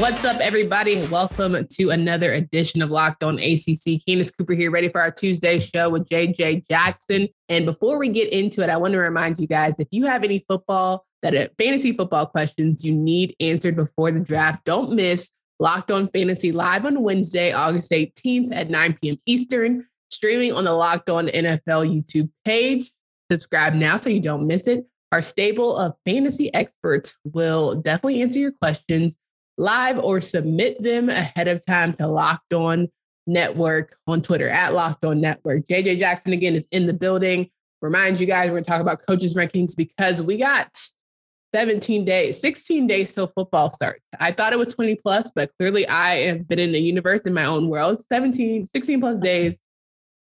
What's up, everybody? Welcome to another edition of Locked On ACC. Candace Cooper here, ready for our Tuesday show with JJ Jackson. And before we get into it, I want to remind you guys if you have any football, that are fantasy football questions you need answered before the draft, don't miss Locked On Fantasy live on Wednesday, August 18th at 9 p.m. Eastern, streaming on the Locked On NFL YouTube page. Subscribe now so you don't miss it. Our stable of fantasy experts will definitely answer your questions live or submit them ahead of time to Locked On Network on Twitter at Locked On Network. JJ Jackson again is in the building. Remind you guys, we're going to talk about coaches' rankings because we got 17 days, 16 days till football starts. I thought it was 20 plus, but clearly I have been in the universe in my own world. 17, 16 plus days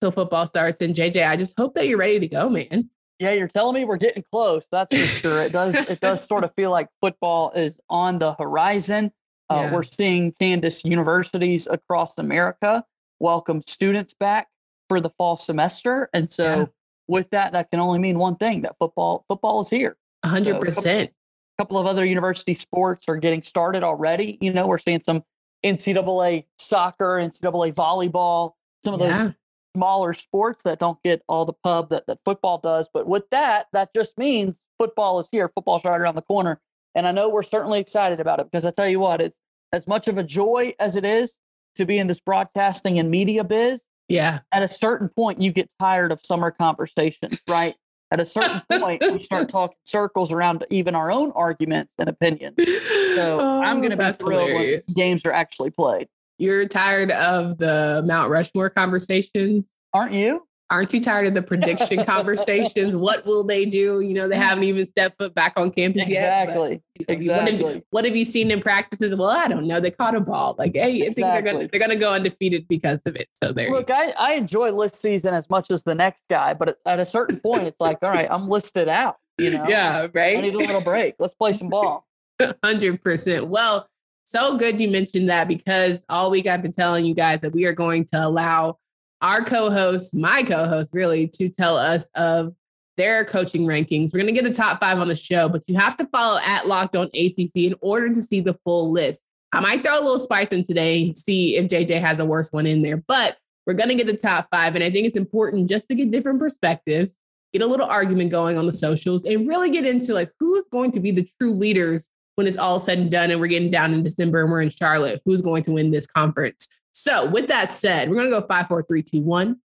till football starts. And JJ, I just hope that you're ready to go, man. Yeah, you're telling me we're getting close. That's for sure. It does. It does sort of feel like football is on the horizon. Uh, yeah. We're seeing Candace universities across America welcome students back for the fall semester, and so yeah. with that, that can only mean one thing: that football football is here. hundred so percent. A couple of other university sports are getting started already. You know, we're seeing some NCAA soccer, NCAA volleyball, some of yeah. those smaller sports that don't get all the pub that, that football does. But with that, that just means football is here. Football's right around the corner. And I know we're certainly excited about it because I tell you what, it's as much of a joy as it is to be in this broadcasting and media biz. Yeah. At a certain point, you get tired of summer conversations, right? At a certain point, we start talking circles around even our own arguments and opinions. So oh, I'm going to be thrilled hilarious. when games are actually played. You're tired of the Mount Rushmore conversations, aren't you? Aren't you tired of the prediction conversations? What will they do? You know, they haven't even stepped foot back on campus exactly. yet. But, exactly. What have, what have, you seen in practices? Well, I don't know. They caught a ball. Like, hey, I think they're gonna they're gonna go undefeated because of it. So there. Look, I, I enjoy list season as much as the next guy, but at a certain point, it's like, all right, I'm listed out. You know. Yeah. Right. I need a little break. Let's play some ball. Hundred percent. Well, so good you mentioned that because all week I've been telling you guys that we are going to allow our co-host, my co-host, really, to tell us of their coaching rankings. We're going to get the top five on the show, but you have to follow at Locked On ACC in order to see the full list. I might throw a little spice in today, see if JJ has a worse one in there, but we're going to get the top five. And I think it's important just to get different perspectives, get a little argument going on the socials, and really get into like who's going to be the true leaders when it's all said and done and we're getting down in December and we're in Charlotte. Who's going to win this conference? So, with that said, we're going to go five, four, three, two, one.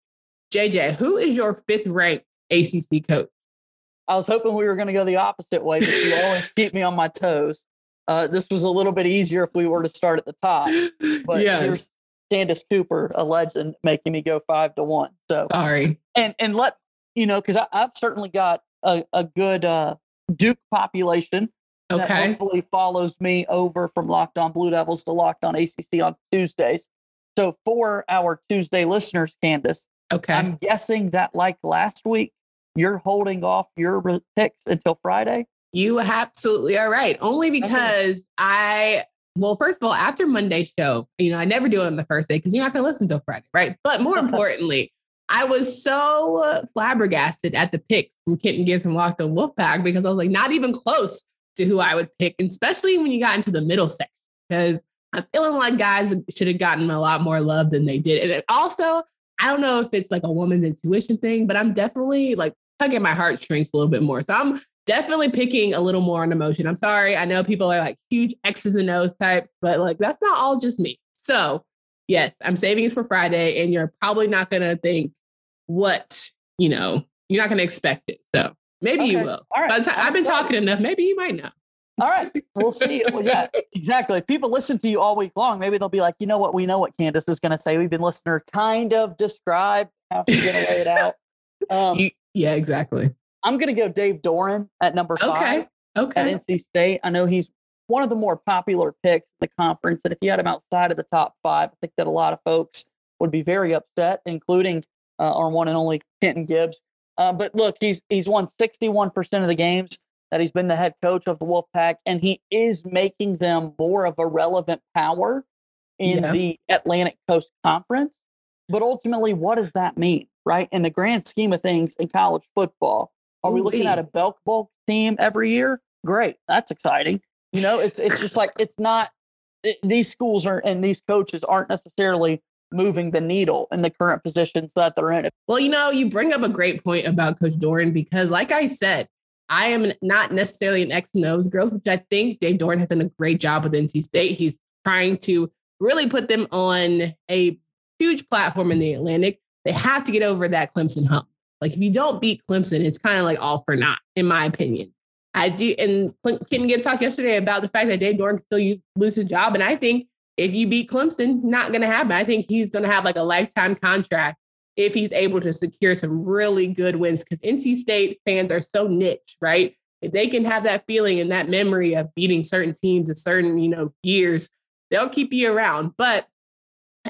JJ, who is your fifth ranked ACC coach? I was hoping we were going to go the opposite way, but you always keep me on my toes. Uh, this was a little bit easier if we were to start at the top. But yes. here's Candace Cooper, a legend, making me go five to one. So sorry. And and let you know, because I've certainly got a, a good uh, Duke population okay. that hopefully follows me over from Locked On Blue Devils to Locked On ACC on Tuesdays. So for our Tuesday listeners, Candace, okay, I'm guessing that like last week, you're holding off your picks until Friday. You absolutely are right. Only because okay. I, well, first of all, after Monday's show, you know, I never do it on the first day because you're not going to listen until Friday, right? But more importantly, I was so flabbergasted at the picks from Kenton Gibbs from Locked on Wolfpack because I was like, not even close to who I would pick, especially when you got into the middle section. Because I'm feeling like guys should have gotten a lot more love than they did. And also, I don't know if it's like a woman's intuition thing, but I'm definitely like tugging my heartstrings a little bit more. So I'm definitely picking a little more on emotion. I'm sorry. I know people are like huge X's and O's types, but like that's not all just me. So yes, I'm saving it for Friday, and you're probably not gonna think what, you know, you're not gonna expect it. So maybe okay. you will. All right. I've been talking enough. Maybe you might know. All right, we'll see. Well, yeah, exactly. If people listen to you all week long, maybe they'll be like, you know what? We know what Candace is going to say. We've been listening to kind of describe how she's going to lay it out. Um, yeah, exactly. I'm going to go Dave Doeren at number five. Okay. Okay. At NC State, I know he's one of the more popular picks in the conference, and if you had him outside of the top five, I think that a lot of folks would be very upset, including uh, our one and only Kenton Gibbs. Uh, but look, he's he's won 61% of the games that he's been the head coach of the Wolfpack, and he is making them more of a relevant power in yeah. the Atlantic Coast Conference. But ultimately, what does that mean, right? In the grand scheme of things in college football, are Ooh, we looking at a Belk Bowl team every year? Great, that's exciting. You know, it's it's just like it's not. It, these schools are and these coaches aren't necessarily moving the needle in the current positions that they're in. Well, you know, you bring up a great point about Coach Doeren because, like I said, I am not necessarily an X and O's girls, which I think Dave Doeren has done a great job with NC State. He's trying to really put them on a huge platform in the Atlantic. They have to get over that Clemson hump. Like if you don't beat Clemson, it's kind of like all for naught, in my opinion. I do, and Kenton Gibbs talked yesterday about the fact that Dave Doeren still lose his job, and I think if you beat Clemson, not going to happen. I think he's going to have like a lifetime contract if he's able to secure some really good wins because NC State fans are so niche, right? If they can have that feeling and that memory of beating certain teams at certain, you know, years, they'll keep you around. But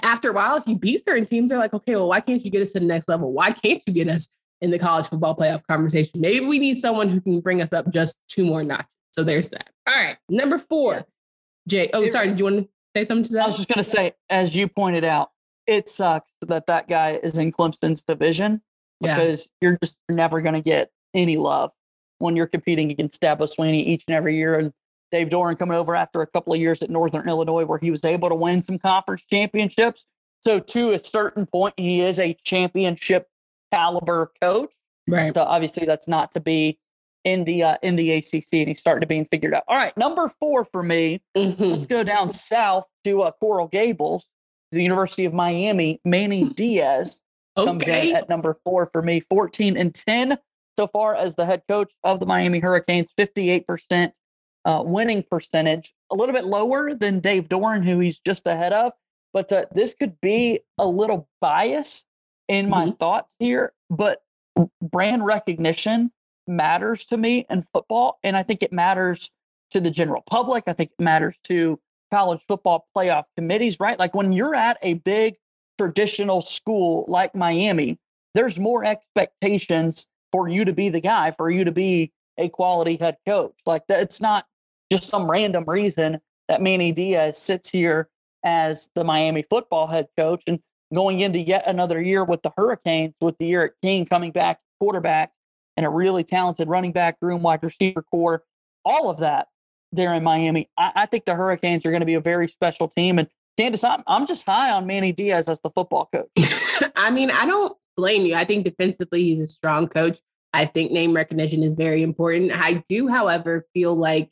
after a while, if you beat certain teams, they're like, okay, well, why can't you get us to the next level? Why can't you get us in the college football playoff conversation? Maybe we need someone who can bring us up just two more notches. So there's that. All right. Number four, Jay. Oh, sorry. Did you want to say something to that? I was just going to say, as you pointed out, it sucks that that guy is in Clemson's division because yeah. you're just never going to get any love when you're competing against Dabo Swinney each and every year. And Dave Doeren coming over after a couple of years at Northern Illinois where he was able to win some conference championships. So to a certain point, he is a championship caliber coach. Right. So obviously that's not to be in the uh, in the ACC, and he's starting to being figured out. All right, number four for me. Mm-hmm. Let's go down south to uh, Coral Gables, the University of Miami. Manny Diaz okay. comes in at number four for me, fourteen and ten so far as the head coach of the Miami Hurricanes, fifty eight percent uh, winning percentage, a little bit lower than Dave Doeren, who he's just ahead of. But uh, this could be a little bias in my mm-hmm. thoughts here, but brand recognition matters to me in football. And I think it matters to the general public. I think it matters to college football playoff committees, right? Like when you're at a big traditional school like Miami, there's more expectations for you to be the guy, for you to be a quality head coach. Like that, it's not just some random reason that Manny Diaz sits here as the Miami football head coach and going into yet another year with the Hurricanes, with the D'Eriq King coming back quarterback and a really talented running back room, wide receiver core, all of that there in Miami. I, I think the Hurricanes are going to be a very special team. And Candace, I'm, I'm just high on Manny Diaz as the football coach. I mean, I don't blame you. I think defensively, he's a strong coach. I think name recognition is very important. I do, however, feel like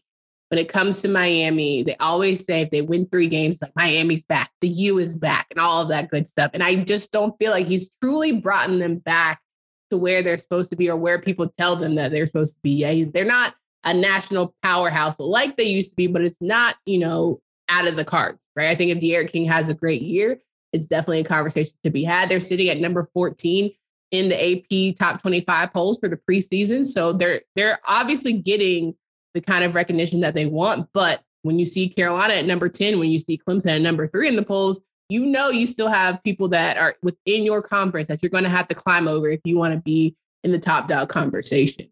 when it comes to Miami, they always say if they win three games, like Miami's back, the U is back, and all of that good stuff. And I just don't feel like he's truly brought them back to where they're supposed to be or where people tell them that they're supposed to be. Yeah, they're not a national powerhouse like they used to be, but it's not, you know, out of the cards, right? I think if D'Eriq King has a great year, it's definitely a conversation to be had. They're sitting at number 14 in the AP top 25 polls for the preseason. So they're they're obviously getting the kind of recognition that they want. But when you see Carolina at number 10, when you see Clemson at number three in the polls, you know you still have people that are within your conference that you're going to have to climb over if you want to be in the top dog conversation.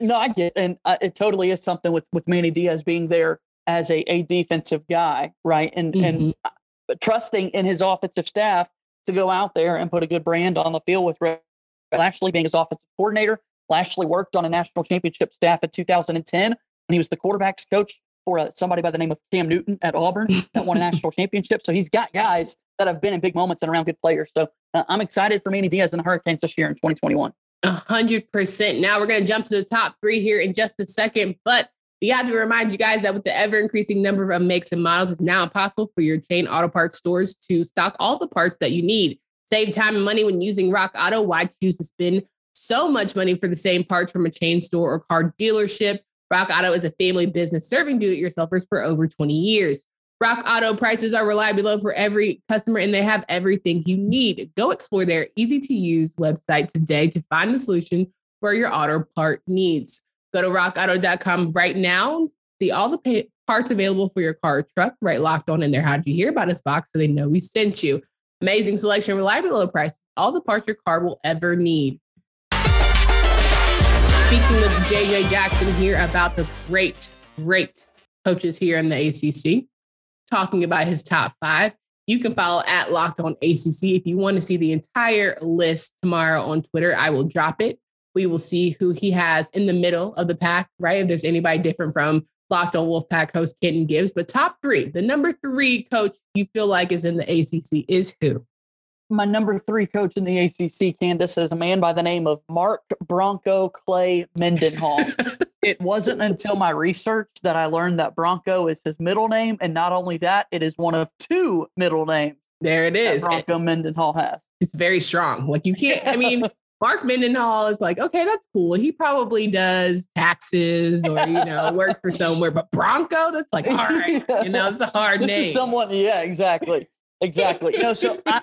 No, I get, and uh, it totally is something with with Manny Diaz being there as a, a defensive guy, right, and mm-hmm. and trusting in his offensive staff to go out there and put a good brand on the field with Lashlee being his offensive coordinator. Lashlee worked on a national championship staff in 2010 when he was the quarterbacks coach for uh, somebody by the name of Cam Newton at Auburn that won a national championship. So he's got guys that have been in big moments and around good players. So uh, I'm excited for Manny Diaz and the Hurricanes this year in 2021. A hundred percent. Now we're going to jump to the top three here in just a second, but we have to remind you guys that with the ever increasing number of makes and models, it's now impossible for your chain auto parts stores to stock all the parts that you need. Save time and money when using Rock Auto. Why choose to spend so much money for the same parts from a chain store or car dealership? Rock Auto is a family business serving do it yourselfers for over 20 years. Rock Auto prices are reliably low for every customer and they have everything you need. Go explore their easy to use website today to find the solution for your auto part needs. Go to rockauto.com right now. See all the pay- parts available for your car or truck, right locked on in there. How'd you hear about us box so they know we sent you? Amazing selection, reliably low price, all the parts your car will ever need. Speaking with JJ Jackson here about the great, great coaches here in the ACC, talking about his top five. You can follow at Locked On ACC. If you want to see the entire list tomorrow on Twitter, I will drop it. We will see who he has in the middle of the pack, right? If there's anybody different from Locked On Wolfpack host Kenton Gibbs. But top three, the number three coach you feel like is in the ACC is who? my number three coach in the ACC, Candace, is a man by the name of Mark Bronco Clay Mendenhall. it wasn't until my research that I learned that Bronco is his middle name. And not only that, it is one of two middle names. There it is. Bronco it, Mendenhall has. It's very strong. Like you can't, I mean, Mark Mendenhall is like, okay, that's cool. He probably does taxes or, you know, works for somewhere. But Bronco, that's like, all right, you know, it's a hard this name. This is someone, yeah, exactly. Exactly. Know, so I,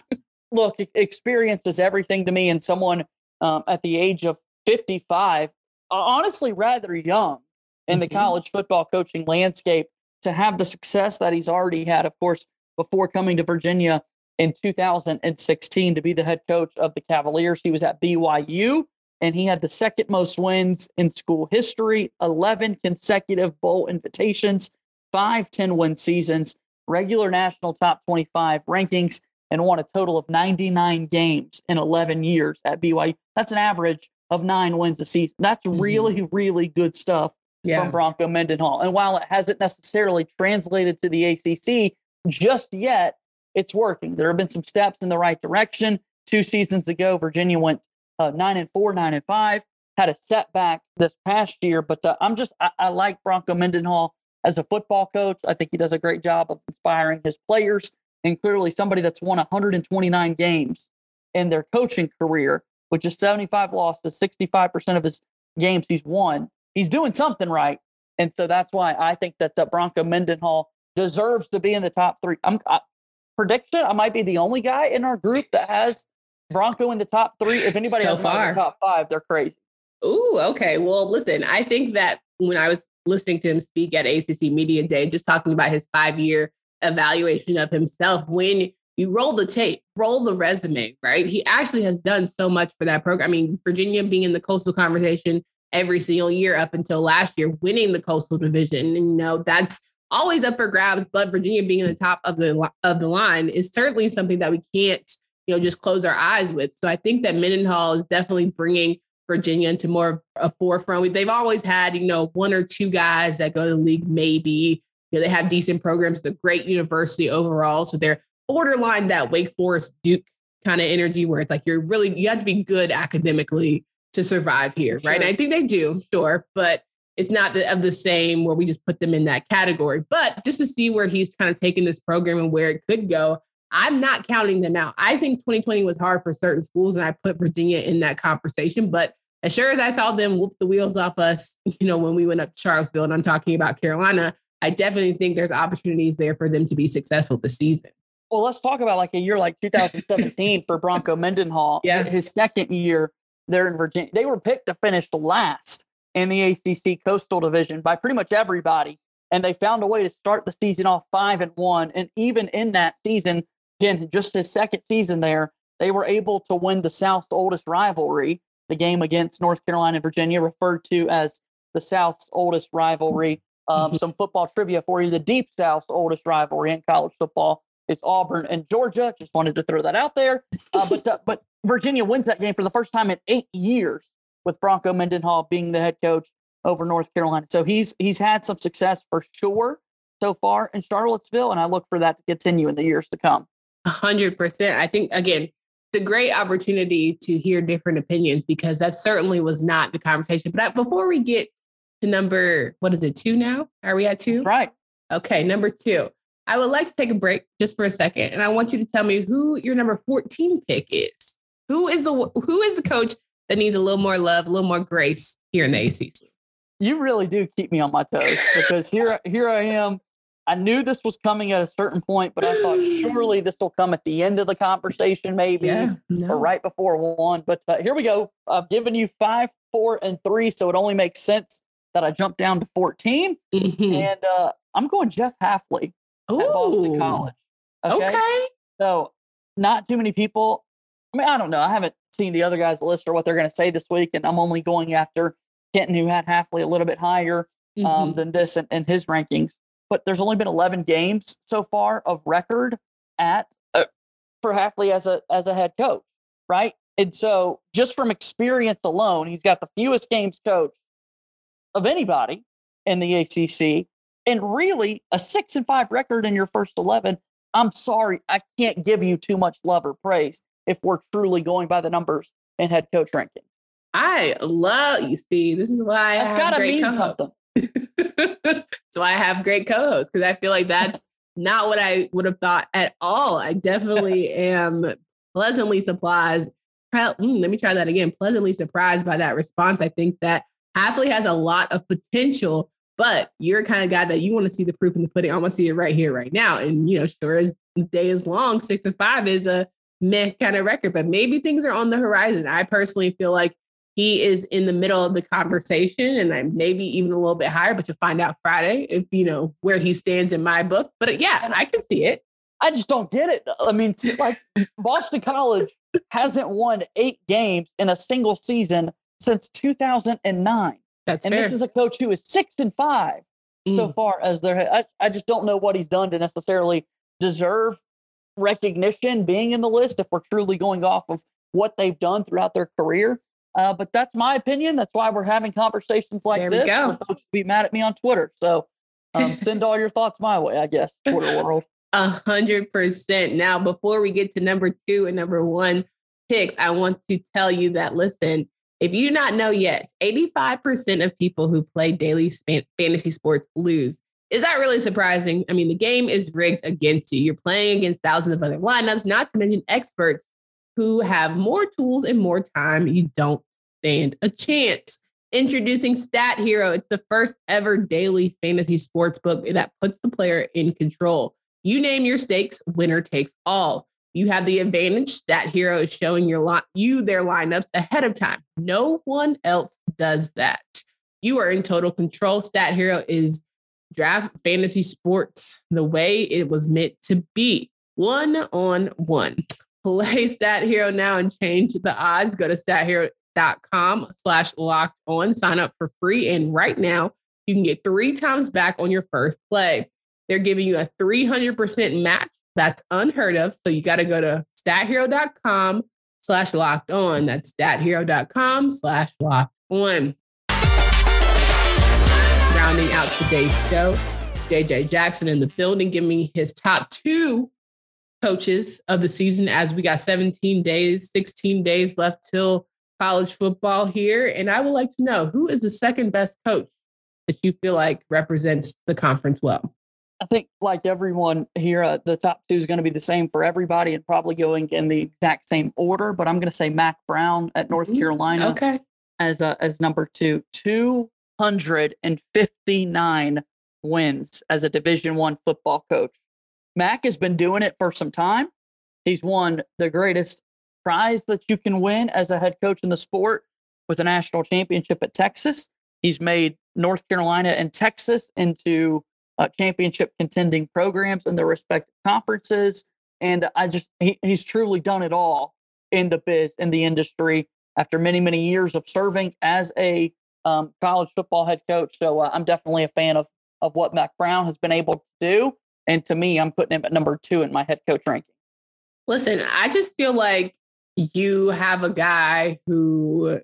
look, experience is everything to me. And someone um, at the age of 55, honestly, rather young in the mm-hmm. college football coaching landscape, to have the success that he's already had, of course, before coming to Virginia in 2016 to be the head coach of the Cavaliers. He was at BYU and he had the second most wins in school history 11 consecutive bowl invitations, five 10 win seasons, regular national top 25 rankings and won a total of 99 games in 11 years at BYU. That's an average of nine wins a season. That's mm-hmm. really, really good stuff yeah. from Bronco Mendenhall. And while it hasn't necessarily translated to the ACC just yet, it's working. There have been some steps in the right direction. Two seasons ago, Virginia went uh, nine and four, nine and five. Had a setback this past year, but uh, I'm just I, I like Bronco Mendenhall as a football coach. I think he does a great job of inspiring his players and clearly somebody that's won 129 games in their coaching career, which is 75 losses, 65% of his games he's won. He's doing something right. And so that's why I think that the Bronco Mendenhall deserves to be in the top three. I'm I, prediction. I might be the only guy in our group that has Bronco in the top three. If anybody so has far. in the top five, they're crazy. Ooh, okay. Well, listen, I think that when I was listening to him speak at ACC Media Day, just talking about his five year evaluation of himself when you roll the tape, roll the resume, right? He actually has done so much for that program. I mean, Virginia being in the coastal conversation every single year up until last year, winning the coastal division. And, you know, that's always up for grabs, but Virginia being in the top of the of the line is certainly something that we can't, you know, just close our eyes with. So I think that Mendenhall is definitely bringing Virginia into more of a forefront. They've always had, you know, one or two guys that go to the league, maybe You know, they have decent programs. the great university overall. So they're borderline that Wake Forest Duke kind of energy where it's like you're really you have to be good academically to survive here, sure. right? And I think they do, sure, but it's not the, of the same where we just put them in that category. But just to see where he's kind of taking this program and where it could go, I'm not counting them out. I think 2020 was hard for certain schools, and I put Virginia in that conversation. But as sure as I saw them whoop the wheels off us, you know, when we went up to Charlottesville, and I'm talking about Carolina, I definitely think there's opportunities there for them to be successful this season. Well, let's talk about like a year like 2017 for Bronco Mendenhall. Yeah. His second year there in Virginia. They were picked to finish last in the ACC Coastal Division by pretty much everybody. And they found a way to start the season off five and one. And even in that season, again, just his second season there, they were able to win the South's oldest rivalry, the game against North Carolina and Virginia, referred to as the South's oldest rivalry. Um, mm-hmm. some football trivia for you. The Deep South's oldest rivalry in college football is Auburn and Georgia. Just wanted to throw that out there. Uh, but uh, but Virginia wins that game for the first time in eight years with Bronco Mendenhall being the head coach over North Carolina. So he's he's had some success for sure so far in Charlottesville, and I look for that to continue in the years to come. A hundred percent. I think again, it's a great opportunity to hear different opinions because that certainly was not the conversation. But before we get to number, what is it, two now? Are we at two? That's right. Okay, number two. I would like to take a break just for a second, and I want you to tell me who your number 14 pick is. Who is the who is the coach that needs a little more love, a little more grace here in the ACC? You really do keep me on my toes because here here I am. I knew this was coming at a certain point, but I thought surely this will come at the end of the conversation, maybe, yeah, no. or right before one. But uh, here we go. I've given you five, four, and three, so it only makes sense that I jumped down to 14. Mm-hmm. And uh, I'm going Jeff Hafley Ooh. at Boston College. Okay? okay. So, not too many people I mean, I don't know. I haven't seen the other guys' list or what they're going to say this week, and I'm only going after Kenton, who had Hafley a little bit higher um, mm-hmm. than this in, in, his rankings. But there's only been 11 games so far of record at uh, for Hafley as a as a head coach, right? And so, just from experience alone, he's got the fewest games coached of anybody in the ACC, and really a six and five record in your first 11. I'm sorry, I can't give you too much love or praise if we're truly going by the numbers and head coach ranking. I love you. See, this is why I that's have great co-hosts. so I have great co-hosts because I feel like that's not what I would have thought at all. I definitely am pleasantly surprised. Mm, let me try that again. Pleasantly surprised by that response. I think that Hafley has a lot of potential, but you're kind of guy that you want to see the proof in the pudding. I want to see it right here, right now. And you know, sure as day is long, six to five is a meh kind of record, but maybe things are on the horizon. I personally feel like he is in the middle of the conversation and I'm maybe even a little bit higher, but you'll find out Friday if you know where he stands in my book. But uh, yeah, I can see it. I just don't get it. I mean, like Boston College hasn't won eight games in a single season since 2009. That's and fair. this is a coach who is six and five mm. so far as their. I, I just don't know what he's done to necessarily deserve recognition being in the list if we're truly going off of what they've done throughout their career. Uh, but that's my opinion. That's why we're having conversations like there this. For folks be mad at me on Twitter. So um, send all your thoughts my way, I guess, Twitter world. A hundred percent. Now, before we get to number two and number one picks, I want to tell you that listen, if you do not know yet, 85% of people who play daily fantasy sports lose. Is that really surprising? I mean, the game is rigged against you. You're playing against thousands of other lineups, not to mention experts who have more tools and more time. You don't stand a chance. Introducing Stat Hero. It's the first ever daily fantasy sports book that puts the player in control. You name your stakes, winner takes all. You have the advantage. that Hero is showing your you their lineups ahead of time. No one else does that. You are in total control. Stat Hero is draft fantasy sports the way it was meant to be. One on one. Play Stat Hero now and change the odds. Go to stathero.com slash locked on. Sign up for free. And right now, you can get three times back on your first play. They're giving you a 300% match. That's unheard of. So you got to go to stathero.com slash locked on. That's stathero.com slash locked on rounding out today's show. JJ Jackson in the building, giving me his top two coaches of the season as we got 17 days, 16 days left till college football here. And I would like to know who is the second best coach that you feel like represents the conference well? I think, like everyone here, uh, the top two is going to be the same for everybody and probably going in the exact same order. But I'm going to say Mack Brown at North mm-hmm. Carolina okay. as uh, as number two. 259 wins as a Division One football coach. Mac has been doing it for some time. He's won the greatest prize that you can win as a head coach in the sport with a national championship at Texas. He's made North Carolina and Texas into uh, championship contending programs in their respective conferences. And I just, he, he's truly done it all in the biz, in the industry after many, many years of serving as a um, college football head coach. So uh, I'm definitely a fan of of what Mack Brown has been able to do. And to me, I'm putting him at number two in my head coach ranking. Listen, I just feel like you have a guy who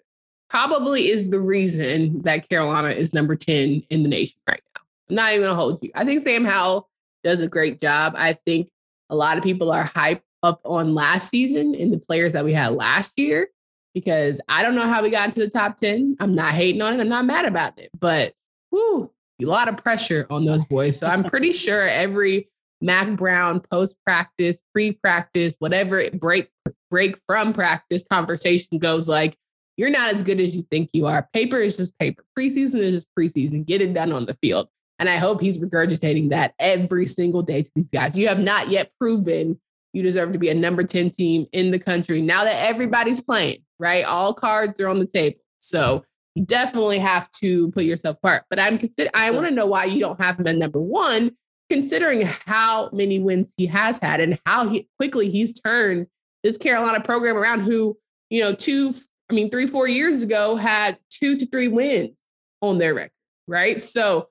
probably is the reason that Carolina is number 10 in the nation right now. I'm not even gonna hold you. I think Sam Howell does a great job. I think a lot of people are hyped up on last season and the players that we had last year because I don't know how we got into the top 10. I'm not hating on it. I'm not mad about it, but whew, a lot of pressure on those boys. So I'm pretty sure every Mack Brown post practice, pre practice, whatever break break from practice conversation goes like, you're not as good as you think you are. Paper is just paper. Preseason is just preseason. Get it done on the field. And I hope he's regurgitating that every single day to these guys. You have not yet proven you deserve to be a number 10 team in the country now that everybody's playing right? All cards are on the table. So you definitely have to put yourself apart. But I'm consider I want to know why you don't have him at number one, considering how many wins he has had and how he, quickly he's turned this Carolina program around who, you know, two, I mean, three, four years ago had two to three wins on their record, right? So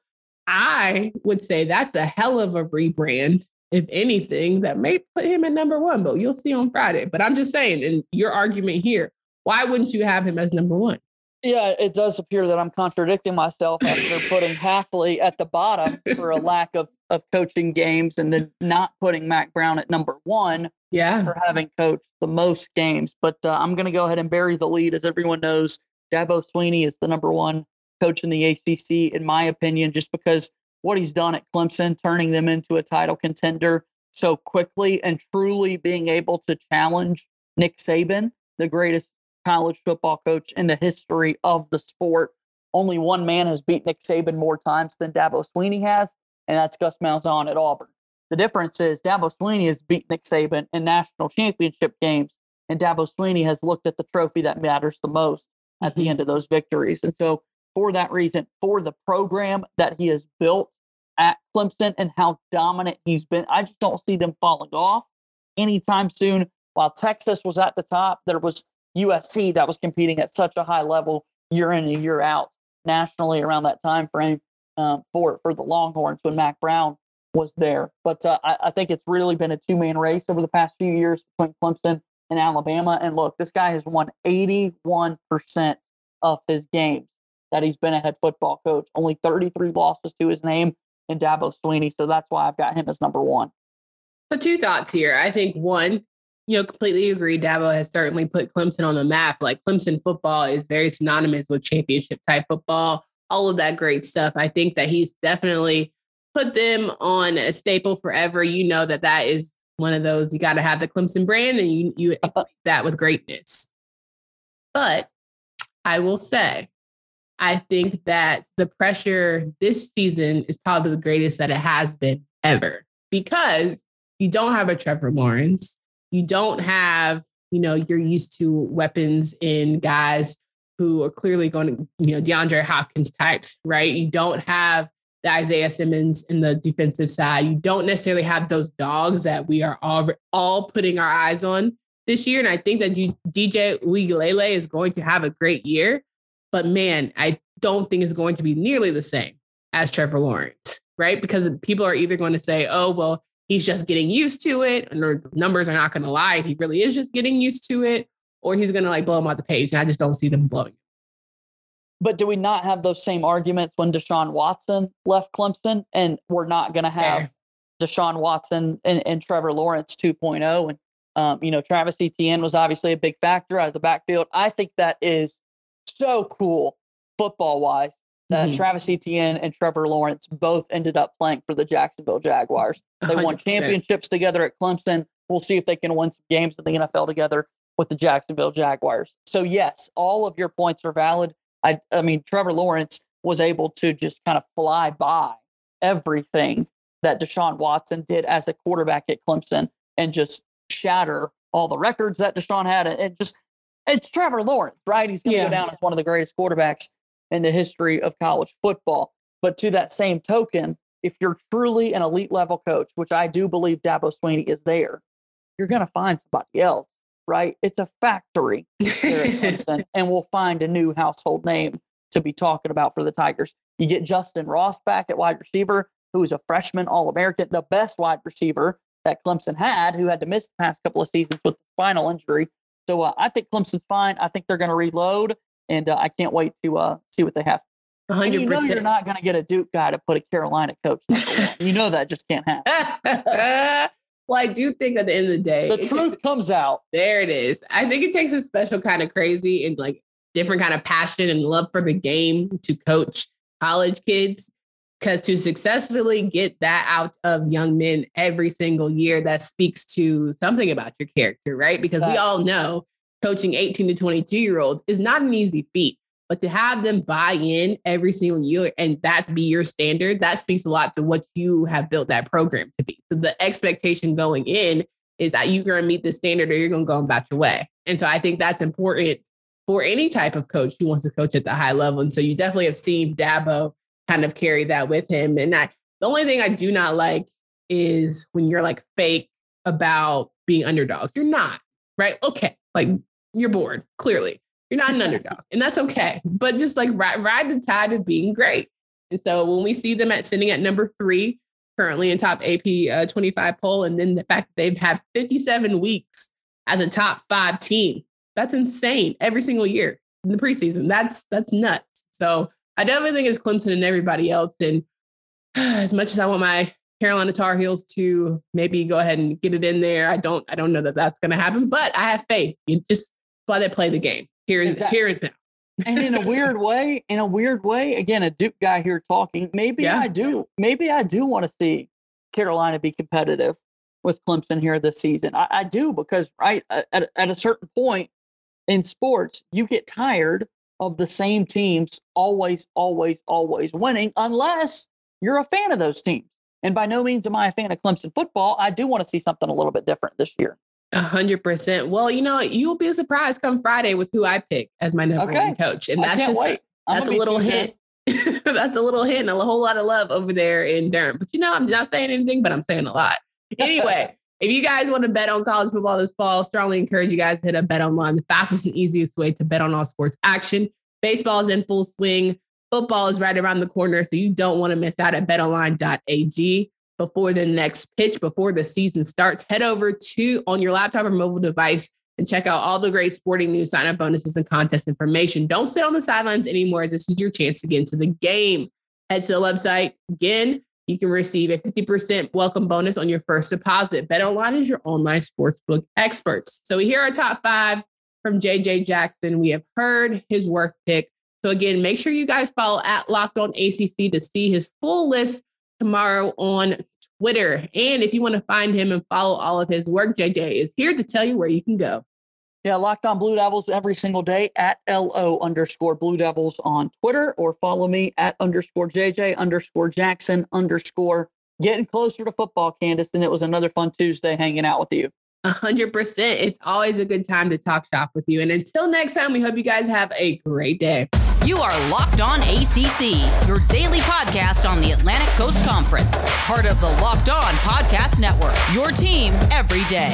I would say that's a hell of a rebrand, if anything, that may put him at number one, but you'll see on Friday. But I'm just saying, in your argument here, why wouldn't you have him as number one? Yeah, it does appear that I'm contradicting myself after putting Hafley at the bottom for a lack of, of coaching games and then not putting Mack Brown at number one yeah. for having coached the most games. But uh, I'm going to go ahead and bury the lead. As everyone knows, Dabo Swinney is the number one coach in the ACC, in my opinion, just because what he's done at Clemson, turning them into a title contender so quickly and truly being able to challenge Nick Saban, the greatest college football coach in the history of the sport. Only one man has beat Nick Saban more times than Dabo Swinney has, and that's Gus Malzahn at Auburn. The difference is Dabo Swinney has beat Nick Saban in national championship games, and Dabo Swinney has looked at the trophy that matters the most at the mm-hmm. end of those victories. And so, for that reason, for the program that he has built at Clemson and how dominant he's been, I just don't see them falling off anytime soon. While Texas was at the top, there was USC that was competing at such a high level year in and year out nationally around that time frame um, for for the Longhorns when Mack Brown was there. But uh, I, I, think it's really been a two man race over the past few years between Clemson and Alabama. And look, this guy has won 81% of his games that he's been a head football coach. Only 33 losses to his name in Dabo Swinney. So that's why I've got him as number one. So two thoughts here. I think one, you know, completely agree. Dabo has certainly put Clemson on the map. Like Clemson football is very synonymous with championship type football, all of that great stuff. I think that he's definitely put them on a staple forever. You know that that is one of those you got to have the Clemson brand, and you you that with greatness. But I will say, I think that the pressure this season is probably the greatest that it has been ever because you don't have a Trevor Lawrence you don't have, you know, you're used to weapons in guys who are clearly going to, you know, DeAndre Hopkins types, right? You don't have the Isaiah Simmons in the defensive side. You don't necessarily have those dogs that we are all all putting our eyes on this year. And I think that DJ Uiagalelei is going to have a great year, but man, I don't think it's going to be nearly the same as Trevor Lawrence, right? Because people are either going to say, "Oh, well, he's just getting used to it, and the numbers are not going to lie. He really is just getting used to it, or he's going to like blow him out the page. And I just don't see them blowing. But do we not have those same arguments when Deshaun Watson left Clemson, and we're not going to have Fair. Deshaun Watson and, and Trevor Lawrence 2.0? And um, you know, Travis Etienne was obviously a big factor out of the backfield. I think that is so cool football wise that mm-hmm. Travis Etienne and Trevor Lawrence both ended up playing for the Jacksonville Jaguars. They 100%. won championships together at Clemson. We'll see if they can win some games in the NFL together with the Jacksonville Jaguars. So yes, all of your points are valid. I I mean Trevor Lawrence was able to just kind of fly by everything that Deshaun Watson did as a quarterback at Clemson and just shatter all the records that Deshaun had. and just it's Trevor Lawrence, right? He's going to yeah. go down as one of the greatest quarterbacks in the history of college football. But to that same token, if you're truly an elite level coach, which I do believe Dabo Swinney is there, you're going to find somebody else, right? It's a factory Clemson, and we'll find a new household name to be talking about for the Tigers. You get Justyn Ross back at wide receiver, who is a freshman All American, the best wide receiver that Clemson had, who had to miss the past couple of seasons with the spinal injury. So uh, I think Clemson's fine. I think they're going to reload and uh, I can't wait to uh, see what they have. 100%. you know you're not going to get a Duke guy to put a Carolina coach. you know that just can't happen. well, I do think at the end of the day, the truth comes out. There it is. I think it takes a special kind of crazy and like different kind of passion and love for the game to coach college kids. Because to successfully get that out of young men every single year, that speaks to something about your character, right? Because we all know coaching 18 to 22 year olds is not an easy feat. But to have them buy in every single year and that be your standard, that speaks a lot to what you have built that program to be. So the expectation going in is that you're going to meet the standard or you're going to go about your way. And so I think that's important for any type of coach who wants to coach at the high level. And so you definitely have seen Dabo kind of carry that with him. And I, the only thing I do not like is when you're like fake about being underdogs. You're not right? Okay, like you're bored, clearly. You're not an underdog, and that's okay. But just like ride, ride the tide of being great. And so when we see them at sitting at number three, currently in top AP uh, 25 poll, and then the fact that they've had 57 weeks as a top five team, that's insane every single year in the preseason. That's that's nuts. So I definitely think it's Clemson and everybody else. And as much as I want my Carolina Tar Heels to maybe go ahead and get it in there, I don't I don't know that that's going to happen. But I have faith. You just why they play the game. Here is exactly. here is now. and in a weird way, in a weird way, again, a Duke guy here talking. Maybe yeah. I do. Maybe I do want to see Carolina be competitive with Clemson here this season. I, I do because right at, at a certain point in sports, you get tired of the same teams always, always, always winning, unless you're a fan of those teams. And by no means am I a fan of Clemson football. I do want to see something a little bit different this year. A hundred percent. Well, you know, you'll be surprised come Friday with who I pick as my number okay. one coach, and that's just that's a little hint. that's a little hint, and a whole lot of love over there in Durham. But you know, I'm not saying anything, but I'm saying a lot. Anyway, if you guys want to bet on college football this fall, strongly encourage you guys to hit up Bet Online, the fastest and easiest way to bet on all sports action. Baseball is in full swing. Football is right around the corner, so you don't want to miss out at betonline.ag before the next pitch, before the season starts. Head over to on your laptop or mobile device and check out all the great sporting news, sign up bonuses, and contest information. Don't sit on the sidelines anymore, as this is your chance to get into the game. Head to the website. Again, you can receive a 50% welcome bonus on your first deposit. BetOnline is your online sportsbook experts. So here are top five from JJ Jackson. We have heard his worth pick. So again, make sure you guys follow at Locked On ACC to see his full list tomorrow on Twitter. And if you want to find him and follow all of his work, JJ is here to tell you where you can go. Yeah, Locked On Blue Devils every single day at LO underscore Blue Devils on Twitter or follow me at underscore JJ underscore Jackson underscore. Getting closer to football, Candace, and it was another fun Tuesday hanging out with you. A hundred percent. It's always a good time to talk shop with you. And until next time, we hope you guys have a great day. You are Locked On ACC, your daily podcast on the Atlantic Coast Conference, part of the Locked On Podcast Network. Your team every day.